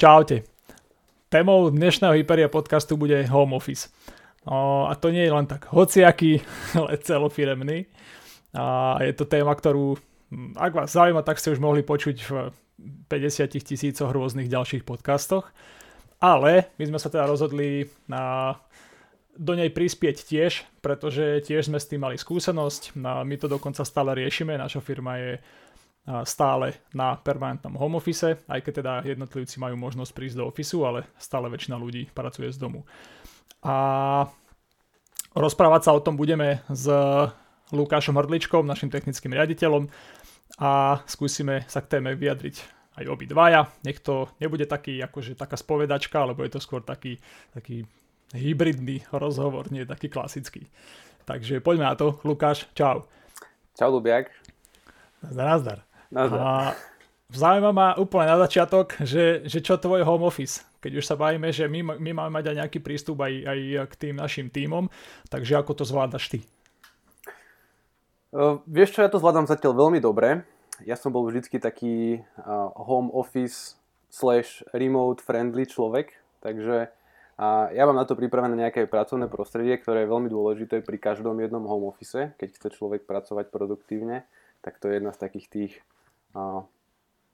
Čaute. Témou dnešného Hyperia podcastu bude home office. O, a to nie je len tak hociaký, ale celofiremný. A je to téma, ktorú, hm, ak vás zaujíma, tak ste už mohli počuť v 50 tisícoch rôznych ďalších podcastoch. Ale my sme sa teda rozhodli na do nej prispieť tiež, pretože tiež sme s tým mali skúsenosť. No, my to dokonca stále riešime. Naša firma je stále na permanentnom home office, aj keď teda jednotlivci majú možnosť prísť do ofisu, ale stále väčšina ľudí pracuje z domu. A rozprávať sa o tom budeme s Lukášom Hrdličkom, našim technickým riaditeľom a skúsime sa k téme vyjadriť aj obidvaja. Nech to nebude taký, akože taká spovedačka, alebo je to skôr taký, taký hybridný rozhovor, nie taký klasický. Takže poďme na to. Lukáš, čau. Čau, Lubiak. Nazdar, nazdar. A zaujíma ma úplne na začiatok, že, že čo tvoj home office? Keď už sa bavíme, že my, my máme mať aj nejaký prístup aj, aj k tým našim týmom, takže ako to zvládaš ty? Uh, vieš čo, ja to zvládam zatiaľ veľmi dobre. Ja som bol vždycky taký uh, home office slash remote friendly človek, takže a ja mám na to pripravené nejaké pracovné prostredie, ktoré je veľmi dôležité pri každom jednom home office, keď chce človek pracovať produktívne, tak to je jedna z takých tých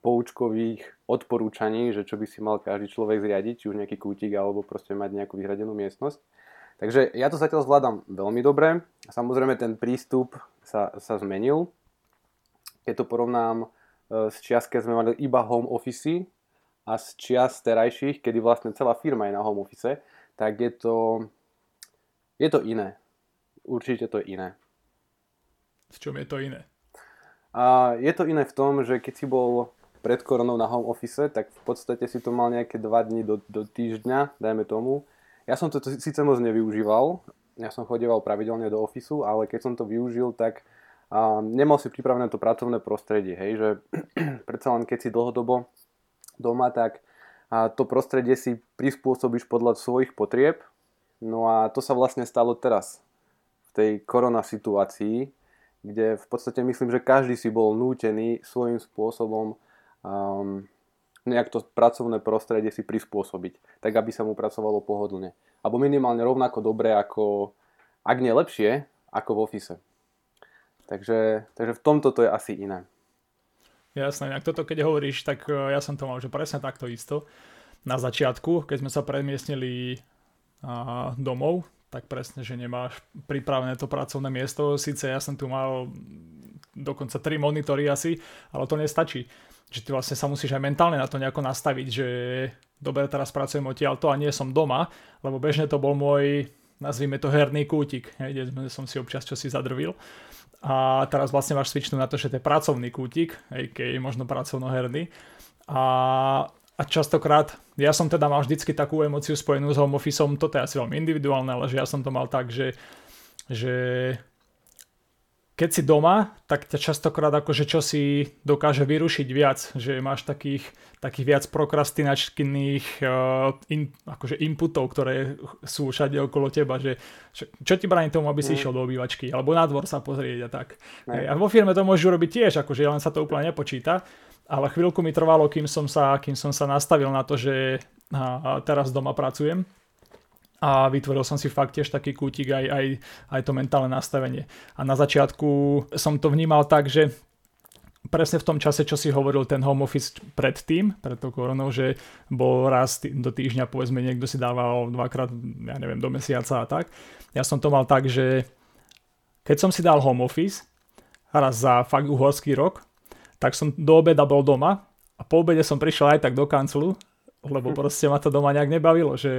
poučkových odporúčaní, že čo by si mal každý človek zriadiť, či už nejaký kútik alebo proste mať nejakú vyhradenú miestnosť. Takže ja to zatiaľ zvládam veľmi dobre. Samozrejme ten prístup sa, sa zmenil. Keď to porovnám e, s čias, keď sme mali iba home office a z čias terajších, kedy vlastne celá firma je na home office, tak je to, je to iné. Určite to je iné. V čom je to iné? A je to iné v tom, že keď si bol pred koronou na home office, tak v podstate si to mal nejaké 2 dní do, do týždňa, dajme tomu. Ja som to síce moc nevyužíval, ja som chodieval pravidelne do ofisu, ale keď som to využil, tak a, nemal si pripravené to pracovné prostredie, hej, že predsa len keď si dlhodobo doma, tak a to prostredie si prispôsobíš podľa svojich potrieb. No a to sa vlastne stalo teraz v tej korona situácii, kde v podstate myslím, že každý si bol nútený svojím spôsobom um, nejak to pracovné prostredie si prispôsobiť, tak aby sa mu pracovalo pohodlne. Alebo minimálne rovnako dobre ako, ak nie lepšie, ako v office. Takže, takže v tomto to je asi iné. Jasné, ak toto keď hovoríš, tak e, ja som to mal že presne takto isto. Na začiatku, keď sme sa premiestnili domov, tak presne, že nemáš pripravené to pracovné miesto. Sice ja som tu mal dokonca tri monitory asi, ale to nestačí. Že ty vlastne sa musíš aj mentálne na to nejako nastaviť, že dobre, teraz pracujem odtiaľto a nie som doma, lebo bežne to bol môj, nazvime to herný kútik, kde som si občas čosi zadrvil. A teraz vlastne máš svičnú na to, že to je pracovný kútik, keď možno pracovnoherný. A a častokrát, ja som teda mal vždycky takú emociu spojenú s home office, toto je asi veľmi individuálne, ale že ja som to mal tak, že, že keď si doma, tak ťa častokrát akože čo si dokáže vyrušiť viac, že máš takých, takých viac prokrastinačných uh, in, akože inputov, ktoré sú všade okolo teba, že čo, čo ti bráni tomu, aby si mm. išiel do obývačky, alebo na dvor sa pozrieť a tak. Mm. A vo firme to môžu robiť tiež, akože len sa to úplne nepočíta, ale chvíľku mi trvalo, kým som sa, kým som sa nastavil na to, že teraz doma pracujem a vytvoril som si fakt tiež taký kútik aj, aj, aj to mentálne nastavenie. A na začiatku som to vnímal tak, že presne v tom čase, čo si hovoril ten home office predtým, pred tou koronou, že bol raz do týždňa, povedzme, niekto si dával dvakrát, ja neviem, do mesiaca a tak. Ja som to mal tak, že keď som si dal home office, raz za fakt uhorský rok, tak som do obeda bol doma a po obede som prišiel aj tak do kanclu, lebo hm. proste ma to doma nejak nebavilo, že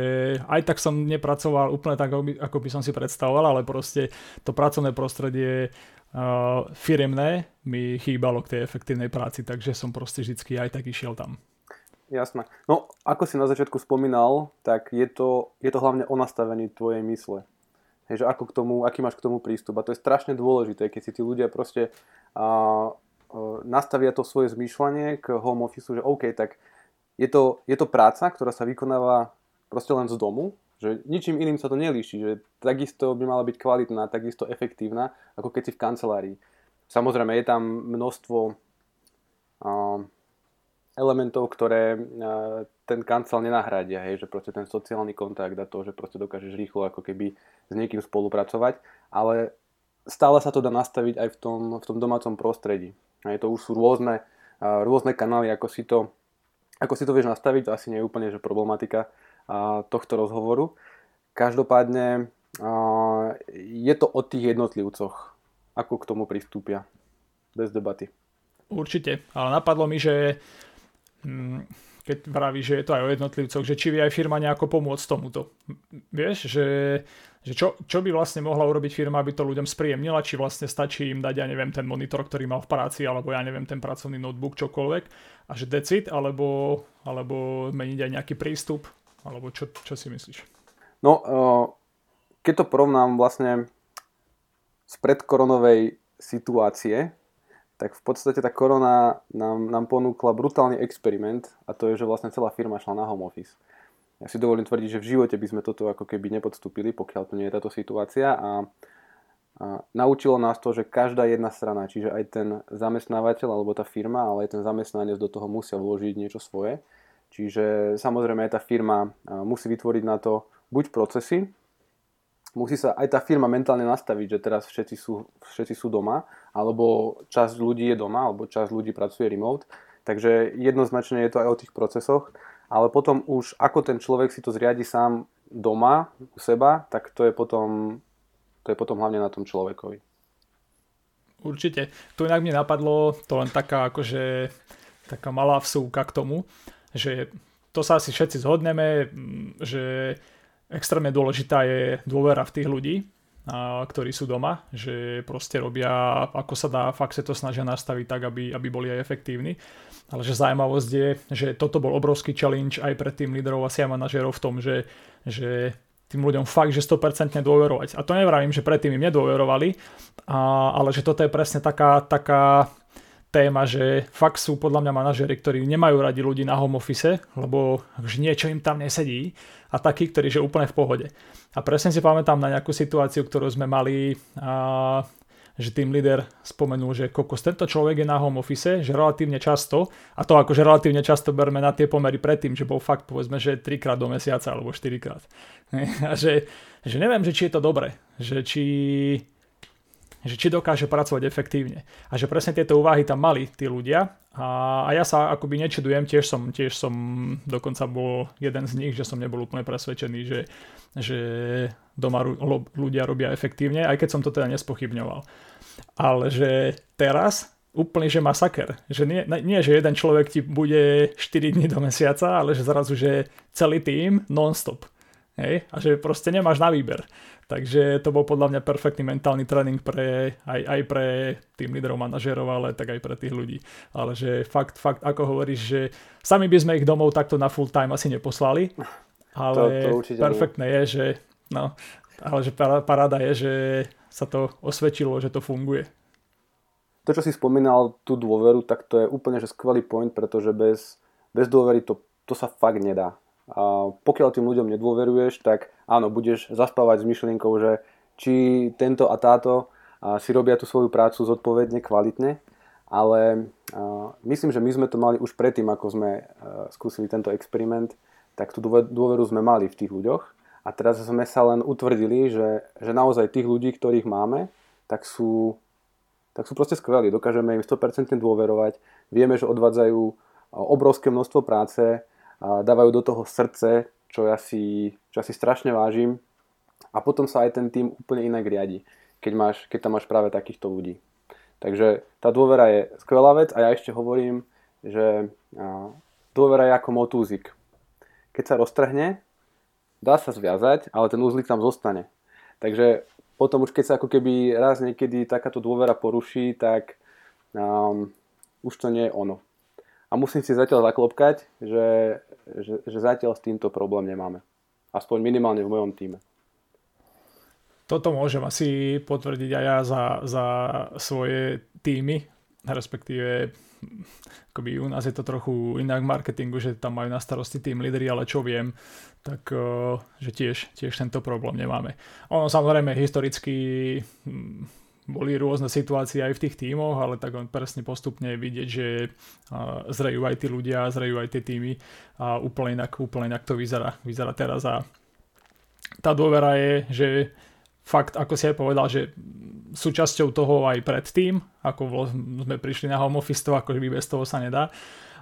aj tak som nepracoval úplne tak, ako by som si predstavoval, ale proste to pracovné prostredie uh, firemné mi chýbalo k tej efektívnej práci, takže som proste vždycky aj tak išiel tam. Jasné. No, ako si na začiatku spomínal, tak je to, je to hlavne o nastavení tvojej mysle. Hej, že ako k tomu, aký máš k tomu prístup. A to je strašne dôležité, keď si tí ľudia proste uh, nastavia to svoje zmýšľanie k home office, že OK, tak je to, je to práca, ktorá sa vykonáva proste len z domu, že ničím iným sa to nelíši, že takisto by mala byť kvalitná, takisto efektívna, ako keď si v kancelárii. Samozrejme, je tam množstvo uh, elementov, ktoré uh, ten kancel nenahradia, hej, že proste ten sociálny kontakt a to, že proste dokážeš rýchlo ako keby s niekým spolupracovať, ale stále sa to dá nastaviť aj v tom, v tom domácom prostredí. Hej, to už sú rôzne, rôzne kanály, ako si to, ako si to vieš nastaviť, to asi nie je úplne že problematika tohto rozhovoru. Každopádne je to o tých jednotlivcoch, ako k tomu pristúpia. Bez debaty. Určite, ale napadlo mi, že hm, keď vraví, že je to aj o jednotlivcoch, že či vie aj firma nejako pomôcť tomuto. Vieš, že, že čo, čo by vlastne mohla urobiť firma, aby to ľuďom spríjemnila, či vlastne stačí im dať, ja neviem, ten monitor, ktorý mal v práci, alebo ja neviem, ten pracovný notebook, čokoľvek, a že decit, alebo, alebo meniť aj nejaký prístup, alebo čo, čo si myslíš? No, uh, keď to porovnám vlastne z predkoronovej situácie, tak v podstate tá korona nám, nám ponúkla brutálny experiment a to je, že vlastne celá firma šla na home office. Ja si dovolím tvrdiť, že v živote by sme toto ako keby nepodstúpili, pokiaľ to nie je táto situácia a, a naučilo nás to, že každá jedna strana, čiže aj ten zamestnávateľ alebo tá firma, ale aj ten zamestnanec do toho musia vložiť niečo svoje. Čiže samozrejme aj tá firma musí vytvoriť na to buď procesy, musí sa aj tá firma mentálne nastaviť, že teraz všetci sú, všetci sú doma, alebo časť ľudí je doma, alebo časť ľudí pracuje remote. Takže jednoznačne je to aj o tých procesoch, ale potom už ako ten človek si to zriadi sám doma u seba, tak to je potom, to je potom hlavne na tom človekovi. Určite. Tu inak mne napadlo, to len taká akože taká malá vsúka k tomu, že to sa asi všetci zhodneme, že extrémne dôležitá je dôvera v tých ľudí, ktorí sú doma, že proste robia, ako sa dá, fakt sa to snažia nastaviť tak, aby, aby boli aj efektívni. Ale že zaujímavosť je, že toto bol obrovský challenge aj pre tým líderov a SIA manažerov v tom, že, že tým ľuďom fakt, že 100% dôverovať. A to nevravím, že predtým im nedôverovali, a, ale že toto je presne taká, taká téma, že fakt sú podľa mňa manažery, ktorí nemajú radi ľudí na home office, lebo že niečo im tam nesedí a takí, ktorí že úplne v pohode. A presne si pamätám na nejakú situáciu, ktorú sme mali a že tým líder spomenul, že kokos, tento človek je na home office, že relatívne často, a to akože relatívne často berme na tie pomery predtým, že bol fakt povedzme, že trikrát do mesiaca alebo štyrikrát. A že, že neviem, že či je to dobre, že či že či dokáže pracovať efektívne. A že presne tieto úvahy tam mali tí ľudia a, a ja sa akoby nečudujem, tiež som, tiež som dokonca bol jeden z nich, že som nebol úplne presvedčený, že, že doma ľudia robia efektívne, aj keď som to teda nespochybňoval. Ale že teraz úplne, že masaker. Že nie, nie, že jeden človek ti bude 4 dní do mesiaca, ale že zrazu, že celý tým non-stop. Hej? A že proste nemáš na výber. Takže to bol podľa mňa perfektný mentálny tréning pre, aj, aj pre tým líderov, manažérov, ale tak aj pre tých ľudí. Ale že fakt, fakt, ako hovoríš, že sami by sme ich domov takto na full time asi neposlali, ale to, to perfektné nie. je, že no, ale že paráda je, že sa to osvedčilo, že to funguje. To, čo si spomínal, tú dôveru, tak to je úplne že skvelý point, pretože bez, bez dôvery to, to sa fakt nedá. A pokiaľ tým ľuďom nedôveruješ, tak áno, budeš zaspávať s myšlienkou, že či tento a táto si robia tú svoju prácu zodpovedne, kvalitne, ale myslím, že my sme to mali už predtým, ako sme skúsili tento experiment, tak tú dôveru sme mali v tých ľuďoch a teraz sme sa len utvrdili, že, že naozaj tých ľudí, ktorých máme, tak sú, tak sú proste skvelí. Dokážeme im 100% dôverovať, vieme, že odvádzajú obrovské množstvo práce, dávajú do toho srdce, čo ja, si, čo ja si strašne vážim a potom sa aj ten tým úplne inak riadi, keď, máš, keď tam máš práve takýchto ľudí. Takže tá dôvera je skvelá vec a ja ešte hovorím, že dôvera je ako motúzik. Keď sa roztrhne, dá sa zviazať, ale ten úzlik tam zostane. Takže potom už keď sa ako keby raz niekedy takáto dôvera poruší, tak um, už to nie je ono. A musím si zatiaľ zaklopkať, že, že, že zatiaľ s týmto problém nemáme. Aspoň minimálne v mojom týme. Toto môžem asi potvrdiť aj ja za, za svoje týmy, respektíve akoby u nás je to trochu inak v marketingu, že tam majú na starosti tým lídry, ale čo viem, tak že tiež, tiež tento problém nemáme. Ono samozrejme historicky hm, boli rôzne situácie aj v tých tímoch, ale tak on presne postupne vidieť, že zrejú aj tí ľudia, zrejú aj tie týmy a úplne inak, úplne inak to vyzerá, vyzerá teraz a tá dôvera je, že fakt, ako si aj povedal, že súčasťou toho aj predtým, ako sme prišli na home office, to akože bez toho sa nedá.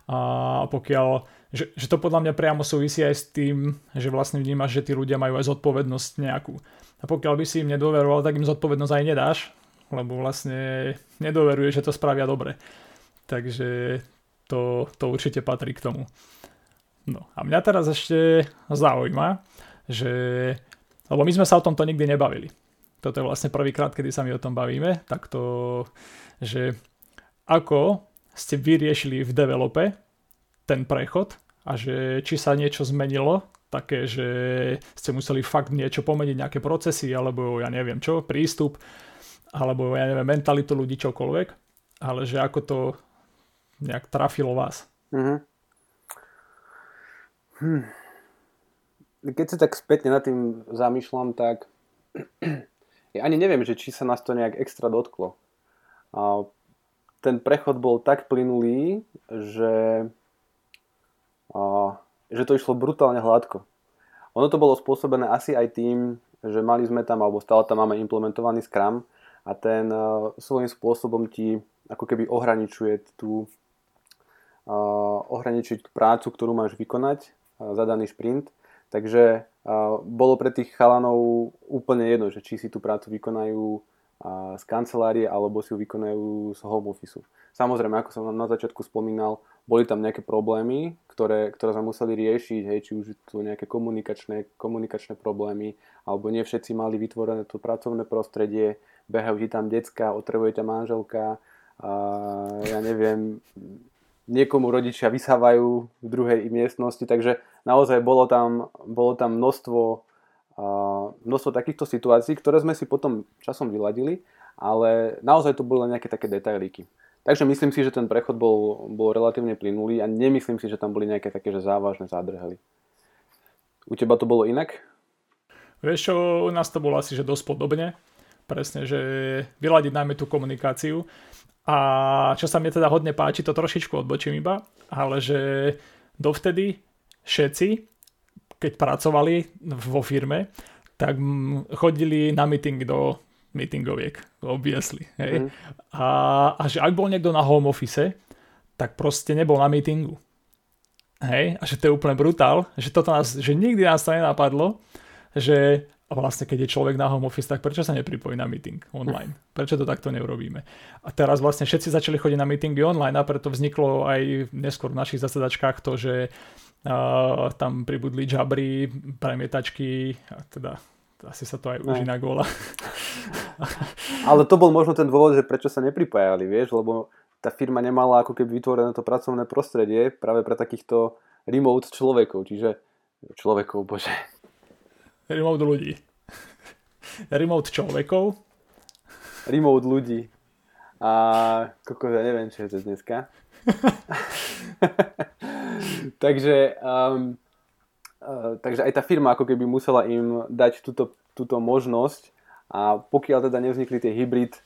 A pokiaľ, že, že to podľa mňa priamo súvisí aj s tým, že vlastne vnímaš, že tí ľudia majú aj zodpovednosť nejakú. A pokiaľ by si im nedôveroval, tak im zodpovednosť aj nedáš, lebo vlastne nedoveruje, že to spravia dobre. Takže to, to určite patrí k tomu. No a mňa teraz ešte zaujíma, že lebo my sme sa o tomto nikdy nebavili. Toto je vlastne prvýkrát, kedy sa my o tom bavíme, tak to, že ako ste vyriešili v develope ten prechod a že či sa niečo zmenilo, také, že ste museli fakt niečo pomeniť, nejaké procesy, alebo ja neviem čo, prístup, alebo ja neviem, mentalitu ľudí, čokoľvek, ale že ako to nejak trafilo vás. Mm-hmm. Hm keď sa tak spätne nad tým zamýšľam, tak ja ani neviem, že či sa nás to nejak extra dotklo. A ten prechod bol tak plynulý, že, a, že to išlo brutálne hladko. Ono to bolo spôsobené asi aj tým, že mali sme tam, alebo stále tam máme implementovaný Scrum a ten a, svojím spôsobom ti ako keby ohraničuje tú, tú prácu, ktorú máš vykonať za daný sprint Takže bolo pre tých chalanov úplne jedno, že či si tú prácu vykonajú z kancelárie alebo si ju vykonajú z home office. Samozrejme, ako som na začiatku spomínal, boli tam nejaké problémy, ktoré, ktoré sme museli riešiť, hej, či už tu nejaké komunikačné, komunikačné problémy, alebo nie všetci mali vytvorené to pracovné prostredie, behajú ti tam decka, otrebuje ťa manželka, a ja neviem, niekomu rodičia vysávajú v druhej miestnosti, takže naozaj bolo tam, bolo tam množstvo, množstvo takýchto situácií, ktoré sme si potom časom vyladili, ale naozaj to boli nejaké také detailíky. Takže myslím si, že ten prechod bol, bol relatívne plynulý a nemyslím si, že tam boli nejaké také že závažné zádrhely. U teba to bolo inak? Vieš čo, u nás to bolo asi že dosť podobne. Presne, že vyladiť najmä tú komunikáciu. A čo sa mi teda hodne páči, to trošičku odbočím iba, ale že dovtedy všetci, keď pracovali vo firme, tak chodili na meeting do meetingoviek, obviously. Hej? Mm. A, a že ak bol niekto na home office, tak proste nebol na meetingu. Hej? A že to je úplne brutál, že, toto nás, že nikdy nás to nenapadlo, že vlastne, keď je človek na home office, tak prečo sa nepripojí na meeting online? Prečo to takto neurobíme? A teraz vlastne všetci začali chodiť na meetingy online a preto vzniklo aj neskôr v našich zasedačkách to, že uh, tam pribudli jabry, premietačky, a teda asi sa to aj už inak volá. Ale to bol možno ten dôvod, že prečo sa nepripájali, vieš, lebo tá firma nemala ako keby vytvorené to pracovné prostredie práve pre takýchto remote človekov, čiže človekov, bože, Remote ľudí. Remote človekov. Remote ľudí. A koko, ja neviem, čo je to dneska. takže, um, uh, takže aj tá firma ako keby musela im dať túto, túto možnosť a pokiaľ teda nevznikli tie hybrid,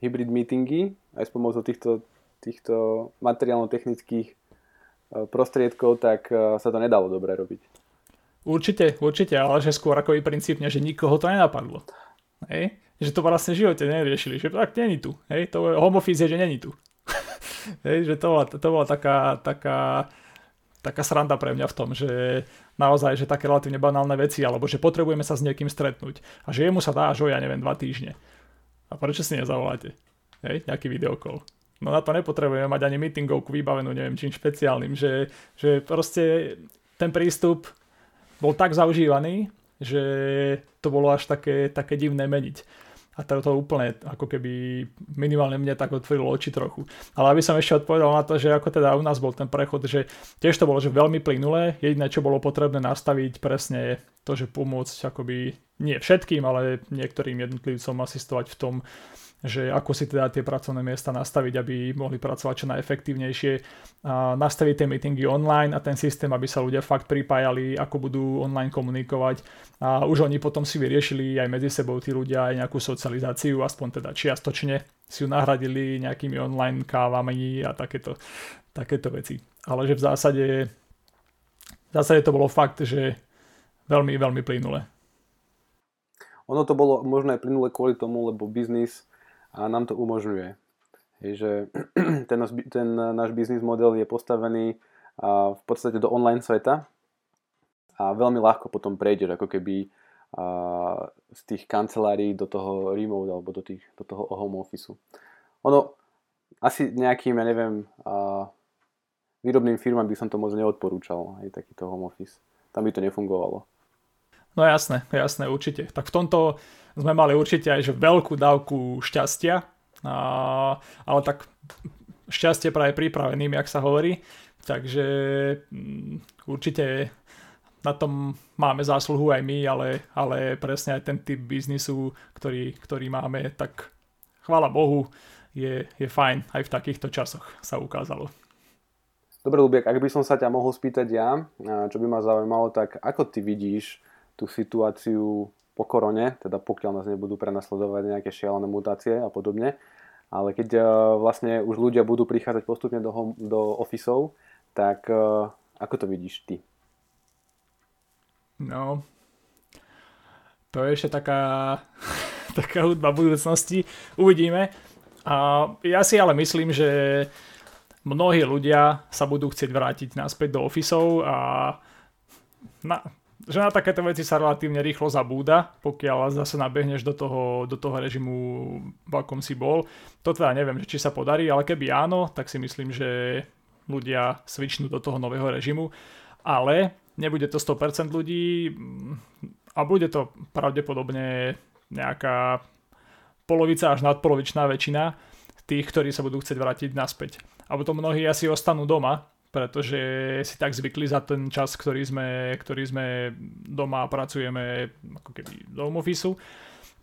hybrid meetingy aj s pomocou týchto, týchto materiálno-technických uh, prostriedkov, tak uh, sa to nedalo dobre robiť. Určite, určite, ale že skôr ako i princípne, že nikoho to nenapadlo. Hej? Že to vlastne v živote neriešili, že tak není tu. Hej? To je home office že není tu. Hej? Že to bola, to bola taká, taká, taká sranda pre mňa v tom, že naozaj, že také relatívne banálne veci, alebo že potrebujeme sa s niekým stretnúť a že jemu sa dá až o, ja neviem, dva týždne. A prečo si nezavoláte? Hej? Nejaký videokol. No na to nepotrebujeme mať ani meetingovku vybavenú neviem čím špeciálnym, že, že proste ten prístup bol tak zaužívaný, že to bolo až také, také divné meniť. A to, to úplne ako keby minimálne mne tak otvorilo oči trochu. Ale aby som ešte odpovedal na to, že ako teda u nás bol ten prechod, že tiež to bolo že veľmi plynulé. Jediné, čo bolo potrebné nastaviť presne to, že pomôcť akoby nie všetkým, ale niektorým jednotlivcom asistovať v tom, že ako si teda tie pracovné miesta nastaviť, aby mohli pracovať čo najefektívnejšie, a nastaviť tie meetingy online a ten systém, aby sa ľudia fakt pripájali, ako budú online komunikovať a už oni potom si vyriešili aj medzi sebou tí ľudia aj nejakú socializáciu, aspoň teda čiastočne si ju nahradili nejakými online kávami a takéto, takéto veci. Ale že v zásade, v zásade to bolo fakt, že veľmi, veľmi plynule. Ono to bolo možno aj plynule kvôli tomu, lebo biznis a nám to umožňuje. Hej, že ten, ten náš biznis model je postavený v podstate do online sveta a veľmi ľahko potom prejdeš ako keby z tých kancelárií do toho remote alebo do, tých, do toho home office. Ono asi nejakým, ja neviem, a, výrobným firmám by som to moc neodporúčal, aj takýto home office. Tam by to nefungovalo. No jasné, jasné, určite. Tak v tomto sme mali určite aj že veľkú dávku šťastia, a, ale tak šťastie práve pripraveným, jak sa hovorí. Takže mm, určite na tom máme zásluhu aj my, ale, ale presne aj ten typ biznisu, ktorý, ktorý máme, tak chvála Bohu, je, je fajn aj v takýchto časoch sa ukázalo. Dobre, Lubiak, ak by som sa ťa mohol spýtať ja, čo by ma zaujímalo, tak ako ty vidíš tú situáciu po korone, teda pokiaľ nás nebudú prenasledovať nejaké šialené mutácie a podobne. Ale keď uh, vlastne už ľudia budú prichádzať postupne do, home, do ofisov, tak uh, ako to vidíš ty? No, to je ešte taká, taká hudba budúcnosti. Uvidíme. A ja si ale myslím, že mnohí ľudia sa budú chcieť vrátiť naspäť do ofisov a na, že na takéto veci sa relatívne rýchlo zabúda, pokiaľ zase nabehneš do toho, do toho režimu, v akom si bol. To teda neviem, či sa podarí, ale keby áno, tak si myslím, že ľudia svičnú do toho nového režimu. Ale nebude to 100% ľudí a bude to pravdepodobne nejaká polovica až nadpolovičná väčšina tých, ktorí sa budú chcieť vrátiť naspäť. A potom mnohí asi ostanú doma, pretože si tak zvykli za ten čas, ktorý sme, ktorý sme doma pracujeme ako keby do home office,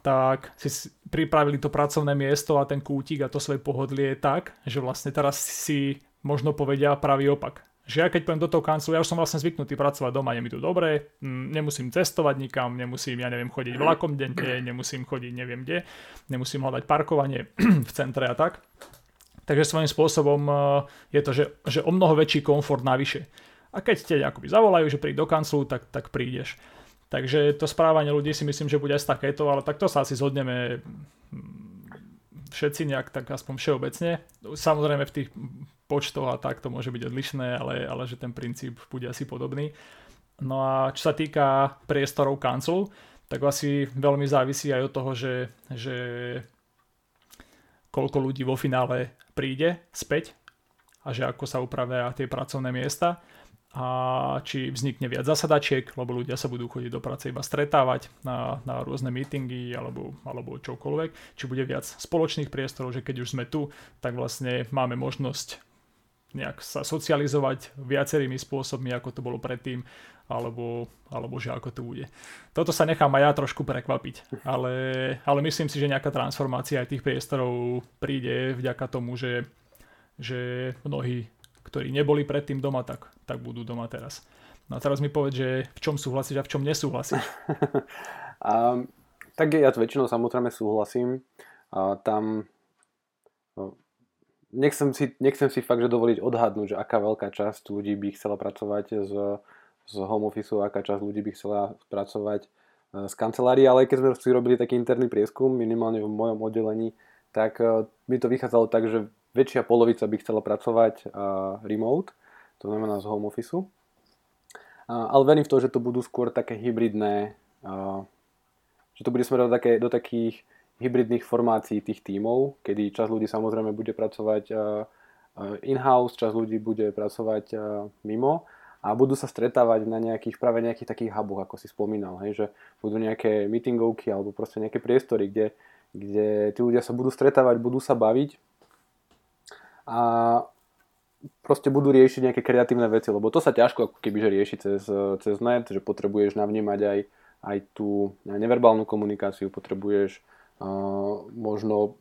tak si pripravili to pracovné miesto a ten kútik a to svoje pohodlie tak, že vlastne teraz si možno povedia pravý opak. Že ja keď poviem do toho kanclu, ja už som vlastne zvyknutý pracovať doma, je mi tu dobre, nemusím cestovať nikam, nemusím, ja neviem, chodiť vlakom denne, nemusím chodiť neviem kde, nemusím hľadať parkovanie v centre a tak. Takže svojím spôsobom eh, je to, že, že o mnoho väčší komfort navyše. A keď te akoby zavolajú, že príď do kanclu, tak, tak prídeš. Takže to správanie ľudí si myslím, že bude aj takéto, ale tak to sa asi zhodneme mm, všetci nejak tak aspoň všeobecne. Samozrejme v tých počtoch a tak to môže byť odlišné, ale, ale že ten princíp bude asi podobný. No a čo sa týka priestorov kanclu, tak asi veľmi závisí aj od toho, že, že koľko ľudí vo finále príde späť a že ako sa upravia tie pracovné miesta a či vznikne viac zasadačiek, lebo ľudia sa budú chodiť do práce iba stretávať na, na rôzne meetingy alebo, alebo čokoľvek, či bude viac spoločných priestorov, že keď už sme tu, tak vlastne máme možnosť nejak sa socializovať viacerými spôsobmi, ako to bolo predtým, alebo, alebo že ako to bude. Toto sa nechám aj ja trošku prekvapiť, ale, ale myslím si, že nejaká transformácia aj tých priestorov príde vďaka tomu, že, že mnohí, ktorí neboli predtým doma, tak, tak budú doma teraz. No a teraz mi povedz, že v čom súhlasíš a v čom nesúhlasíš. a, tak ja to väčšinou samozrejme súhlasím. A tam no, nechcem si, nechcem si fakt, že dovoliť odhadnúť, že aká veľká časť ľudí by chcela pracovať z z home office, aká časť ľudí by chcela pracovať e, z kancelárie, ale keď sme si robili taký interný prieskum, minimálne v mojom oddelení, tak e, mi to vychádzalo tak, že väčšia polovica by chcela pracovať remote, to znamená z home office. Ale verím v to, že to budú skôr také hybridné, že to bude smerovať také, do takých hybridných formácií tých tímov, kedy časť ľudí samozrejme bude pracovať in-house, časť ľudí bude pracovať mimo a budú sa stretávať na nejakých, práve nejakých takých huboch, ako si spomínal, hej, že budú nejaké meetingovky alebo proste nejaké priestory, kde, kde tí ľudia sa budú stretávať, budú sa baviť a proste budú riešiť nejaké kreatívne veci, lebo to sa ťažko ako keby že rieši cez, cez net, že potrebuješ navnímať aj aj tú neverbálnu komunikáciu, potrebuješ uh, možno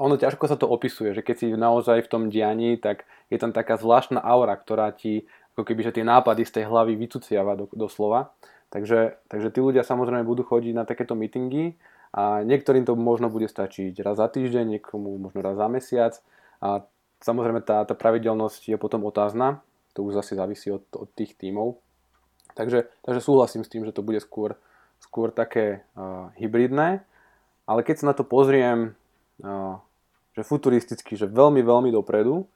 ono ťažko sa to opisuje, že keď si naozaj v tom dianí, tak je tam taká zvláštna aura, ktorá ti ako keby, že tie nápady z tej hlavy vycuciava do, doslova. Takže, takže tí ľudia samozrejme budú chodiť na takéto meetingy a niektorým to možno bude stačiť raz za týždeň, niekomu možno raz za mesiac a samozrejme tá, tá pravidelnosť je potom otázna, to už zase závisí od, od tých tímov. Takže, takže súhlasím s tým, že to bude skôr, skôr také uh, hybridné, ale keď sa na to pozriem uh, že futuristicky, že veľmi, veľmi dopredu,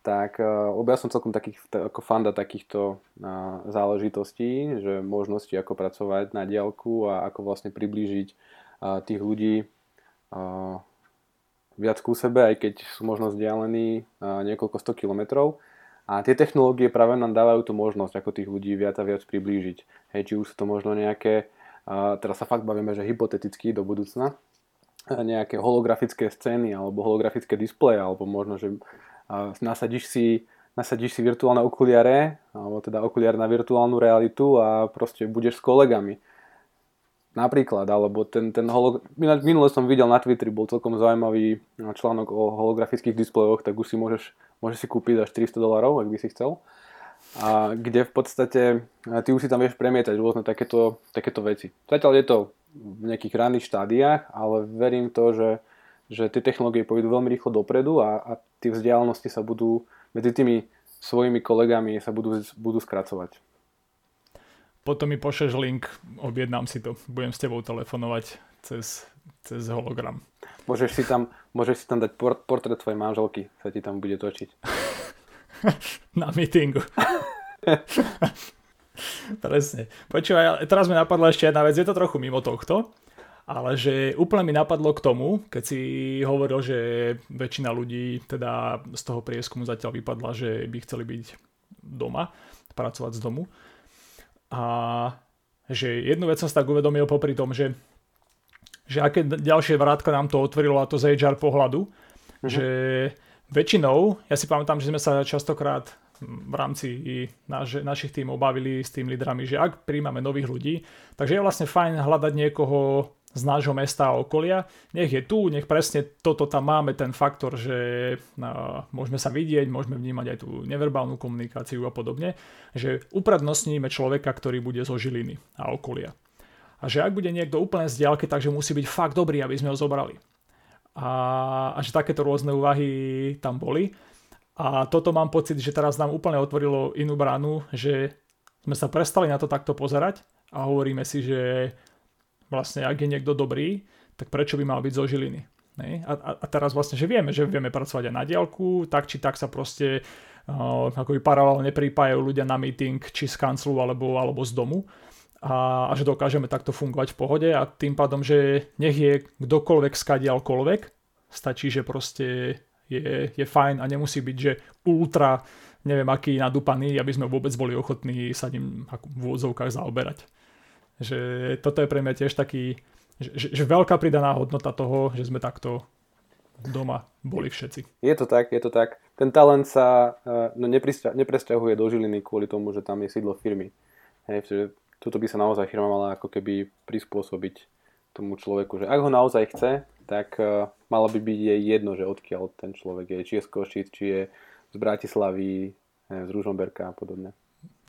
tak uh, ja som celkom takých, ako fanda takýchto uh, záležitostí, že možnosti ako pracovať na diálku a ako vlastne priblížiť uh, tých ľudí viac ku sebe, aj keď sú možno vzdialení niekoľko sto kilometrov. A tie technológie práve nám dávajú tú možnosť, ako tých ľudí viac a viac priblížiť. Hej, či už sú to možno nejaké, teraz sa fakt bavíme, že hypoteticky do budúcna, nejaké holografické scény alebo holografické displeje, alebo možno, že nasadíš si, nasadíš si virtuálne okuliare, alebo teda okuliare na virtuálnu realitu a proste budeš s kolegami. Napríklad, alebo ten, ten holog... Minule som videl na Twitteri, bol celkom zaujímavý článok o holografických displejoch, tak už si môžeš, môžeš si kúpiť až 400 dolarov, ak by si chcel. A kde v podstate ty už si tam vieš premietať rôzne takéto, takéto veci. Zatiaľ je to v nejakých ranných štádiách, ale verím to, že že tie technológie pôjdu veľmi rýchlo dopredu a, a tie vzdialenosti sa budú medzi tými svojimi kolegami sa budú, budú skracovať. Potom mi pošleš link, objednám si to, budem s tebou telefonovať cez, cez hologram. Môžeš si tam, môžeš si tam dať port, portrét tvojej manželky, sa ti tam bude točiť. Na meetingu. Presne. Počúvaj, teraz mi napadla ešte jedna vec, je to trochu mimo tohto, ale že úplne mi napadlo k tomu, keď si hovoril, že väčšina ľudí teda z toho prieskumu zatiaľ vypadla, že by chceli byť doma, pracovať z domu. A že jednu vec som si tak uvedomil popri tom, že, že aké ďalšie vrátka nám to otvorilo a to z HR pohľadu, mm-hmm. že väčšinou, ja si pamätám, že sme sa častokrát v rámci naš, našich tímov bavili s tým lídrami, že ak príjmame nových ľudí, takže je vlastne fajn hľadať niekoho z nášho mesta a okolia. Nech je tu, nech presne toto tam máme, ten faktor, že uh, môžeme sa vidieť, môžeme vnímať aj tú neverbálnu komunikáciu a podobne, že uprednostníme človeka, ktorý bude zo Žiliny a okolia. A že ak bude niekto úplne z diálky, takže musí byť fakt dobrý, aby sme ho zobrali. A, a že takéto rôzne úvahy tam boli. A toto mám pocit, že teraz nám úplne otvorilo inú bránu, že sme sa prestali na to takto pozerať a hovoríme si, že vlastne ak je niekto dobrý, tak prečo by mal byť zo Žiliny? A, a, a teraz vlastne, že vieme, že vieme pracovať aj na diálku, tak či tak sa proste uh, ako paralelne pripájajú ľudia na meeting, či z kanclu alebo, alebo z domu a, a že dokážeme takto fungovať v pohode a tým pádom, že nech je kdokoľvek skadialkoľvek, stačí, že proste je, je fajn a nemusí byť, že ultra neviem aký nadúpaný, aby sme vôbec boli ochotní sa ním v úvodzovkách zaoberať. Že toto je pre mňa tiež taký, že, že veľká pridaná hodnota toho, že sme takto doma boli všetci. Je to tak, je to tak. Ten talent sa e, no, nepresťahuje do Žiliny kvôli tomu, že tam je sídlo firmy. Hej, že tuto by sa naozaj firma mala ako keby prispôsobiť tomu človeku, že ak ho naozaj chce, tak uh, malo by byť jej jedno, že odkiaľ ten človek je, či je z Košic, či je z Bratislavy, z Ružomberka a podobne.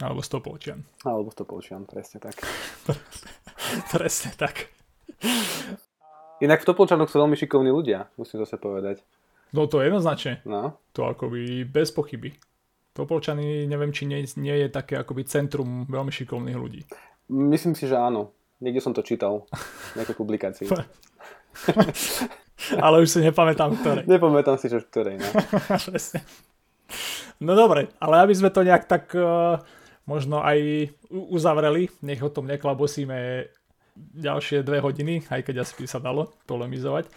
Alebo Stopolčian. Alebo Stopolčian, presne tak. presne tak. Inak v Topolčanoch sú veľmi šikovní ľudia, musím zase povedať. No to jednoznačne. No. To akoby bez pochyby. Topolčany, neviem, či nie, nie je také akoby centrum veľmi šikovných ľudí. Myslím si, že áno. Niekde som to čítal. Nejaké publikácii. ale už si nepamätám, ktorej. Nepamätám si, čo v ktorej. No. No dobre, ale aby sme to nejak tak uh, možno aj uzavreli, nech o tom neklabosíme ďalšie dve hodiny, aj keď asi by sa dalo polemizovať.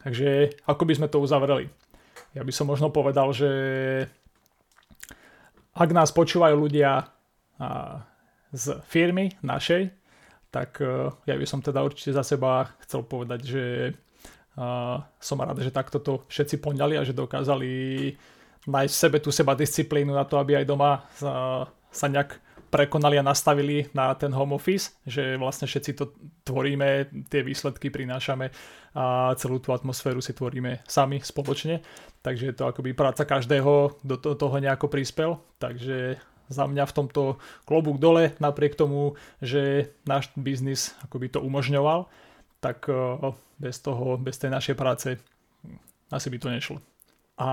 Takže ako by sme to uzavreli? Ja by som možno povedal, že ak nás počúvajú ľudia z firmy našej, tak uh, ja by som teda určite za seba chcel povedať, že uh, som rád, že takto to všetci poňali a že dokázali nájsť v sebe tú seba disciplínu na to, aby aj doma sa, nejak prekonali a nastavili na ten home office, že vlastne všetci to tvoríme, tie výsledky prinášame a celú tú atmosféru si tvoríme sami spoločne. Takže je to akoby práca každého, do toho nejako prispel. Takže za mňa v tomto klobúk dole, napriek tomu, že náš biznis akoby to umožňoval, tak bez toho, bez tej našej práce asi by to nešlo. A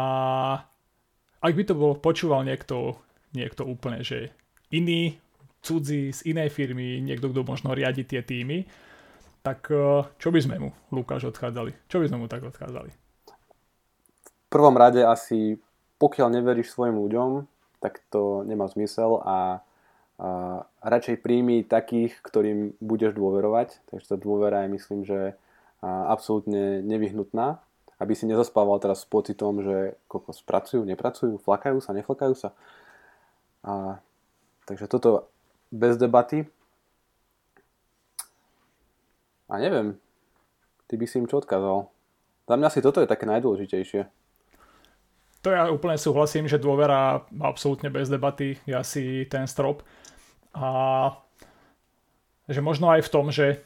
ak by to bol počúval niekto, niekto úplne, že iný, cudzí, z inej firmy, niekto, kto možno riadi tie týmy, tak eh, čo by sme mu, Lukáš, odchádzali? Čo by sme mu tak odchádzali? V prvom rade asi, pokiaľ neveríš svojim ľuďom, tak to nemá zmysel a, a radšej príjmi takých, ktorým budeš dôverovať. Takže tá dôvera je, myslím, že absolútne nevyhnutná aby si nezaspával teraz s pocitom, že koľko spracujú, nepracujú, flakajú sa, neflakajú sa. A, takže toto bez debaty. A neviem, ty by si im čo odkázal? Za mňa si toto je také najdôležitejšie. To ja úplne súhlasím, že dôvera absolútne bez debaty je asi ten strop. A že možno aj v tom, že,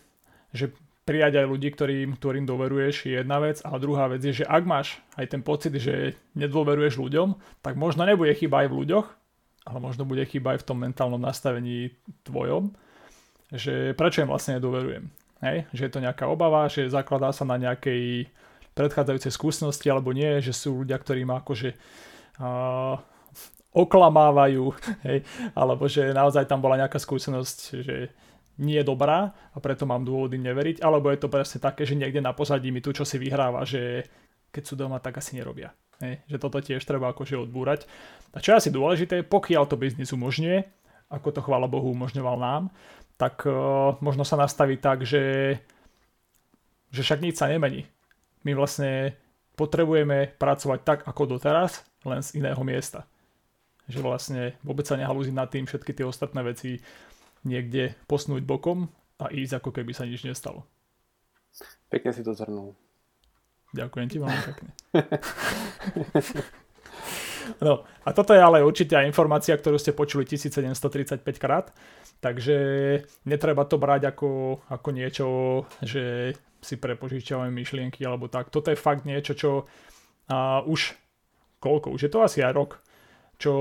že prijať aj ľudí, ktorým, ktorým dôveruješ je jedna vec a druhá vec je, že ak máš aj ten pocit, že nedôveruješ ľuďom, tak možno nebude chyba aj v ľuďoch, ale možno bude chyba aj v tom mentálnom nastavení tvojom, že prečo im vlastne nedôverujem. Hej? Že je to nejaká obava, že zakladá sa na nejakej predchádzajúcej skúsenosti alebo nie, že sú ľudia, ktorí ma akože uh, oklamávajú, hej? alebo že naozaj tam bola nejaká skúsenosť, že nie je dobrá a preto mám dôvody neveriť, alebo je to presne také, že niekde na pozadí mi tu čo si vyhráva, že keď sú doma, tak asi nerobia. Hej? Že toto tiež treba akože odbúrať. A čo je asi dôležité, pokiaľ to biznis umožňuje, ako to chvála Bohu umožňoval nám, tak uh, možno sa nastaví tak, že, že však nič sa nemení. My vlastne potrebujeme pracovať tak ako doteraz, len z iného miesta. Že vlastne vôbec sa nehalúziť nad tým všetky tie ostatné veci, niekde posnúť bokom a ísť ako keby sa nič nestalo. Pekne si to zhrnul. Ďakujem ti veľmi pekne. No a toto je ale určite aj informácia, ktorú ste počuli 1735 krát, takže netreba to brať ako, ako niečo, že si prepožičiavame myšlienky alebo tak. Toto je fakt niečo, čo a už koľko, už je to asi aj rok, čo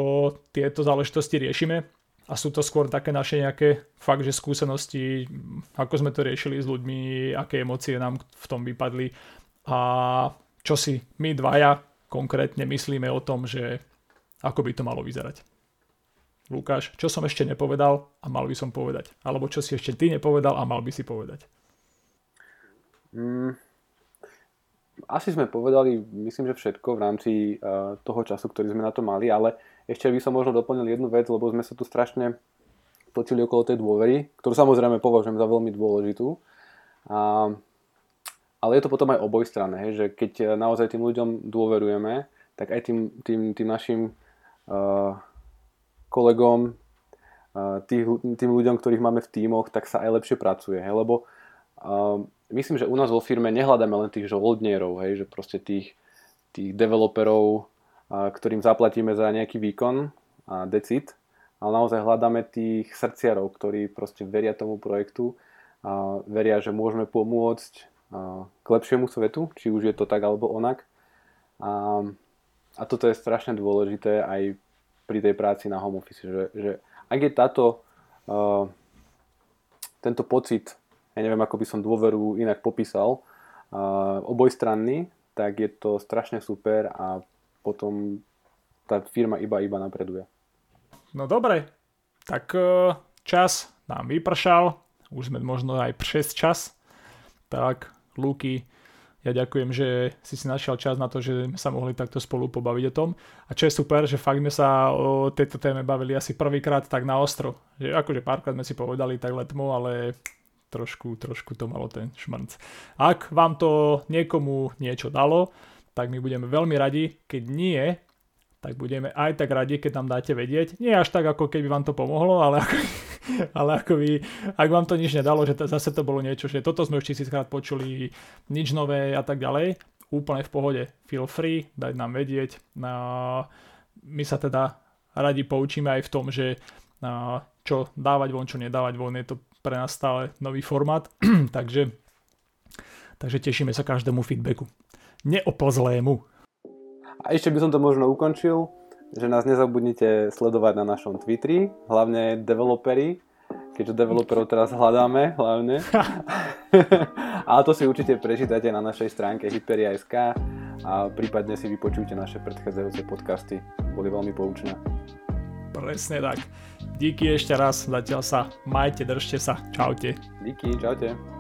tieto záležitosti riešime a sú to skôr také naše nejaké fakt, že skúsenosti, ako sme to riešili s ľuďmi, aké emócie nám v tom vypadli a čo si my dvaja konkrétne myslíme o tom, že ako by to malo vyzerať. Lukáš, čo som ešte nepovedal a mal by som povedať? Alebo čo si ešte ty nepovedal a mal by si povedať? Mm, asi sme povedali, myslím, že všetko v rámci uh, toho času, ktorý sme na to mali, ale ešte by som možno doplnil jednu vec, lebo sme sa tu strašne točili okolo tej dôvery, ktorú samozrejme považujem za veľmi dôležitú. A, ale je to potom aj obojstranné, že keď naozaj tým ľuďom dôverujeme, tak aj tým, tým, tým našim uh, kolegom, uh, tých, tým ľuďom, ktorých máme v tímoch, tak sa aj lepšie pracuje. Hej? Lebo uh, myslím, že u nás vo firme nehľadáme len tých žoldnierov, hej? že proste tých, tých developerov, ktorým zaplatíme za nejaký výkon a decit, ale naozaj hľadáme tých srdciarov, ktorí proste veria tomu projektu a veria, že môžeme pomôcť k lepšiemu svetu, či už je to tak alebo onak. A, a toto je strašne dôležité aj pri tej práci na home office, že, že ak je táto, uh, tento pocit, ja neviem, ako by som dôveru inak popísal, uh, obojstranný, tak je to strašne super a potom tá firma iba iba napreduje. No dobre, tak e, čas nám vypršal, už sme možno aj přes čas, tak Luky, ja ďakujem, že si si našiel čas na to, že sme sa mohli takto spolu pobaviť o tom. A čo je super, že fakt sme sa o tejto téme bavili asi prvýkrát tak na ostro. Že akože párkrát sme si povedali tak letmo, ale trošku, trošku to malo ten šmrnc. Ak vám to niekomu niečo dalo, tak my budeme veľmi radi. Keď nie, tak budeme aj tak radi, keď nám dáte vedieť. Nie až tak, ako keby vám to pomohlo, ale ako, ale ako by, ak vám to nič nedalo, že to, zase to bolo niečo, že toto sme už tisíckrát počuli, nič nové a tak ďalej. Úplne v pohode. Feel free, dať nám vedieť. My sa teda radi poučíme aj v tom, že čo dávať von, čo nedávať von. Je to pre nás stále nový formát, takže, takže tešíme sa každému feedbacku. Neoplzlému. A ešte by som to možno ukončil, že nás nezabudnite sledovať na našom Twitteri, hlavne developeri, keďže developerov teraz hľadáme hlavne. Ale to si určite prečítate na našej stránke hyperia.sk a prípadne si vypočujte naše predchádzajúce podcasty. Boli veľmi poučné. Presne tak. Díky ešte raz, zatiaľ sa majte, držte sa. Čaute. Díky, čaute.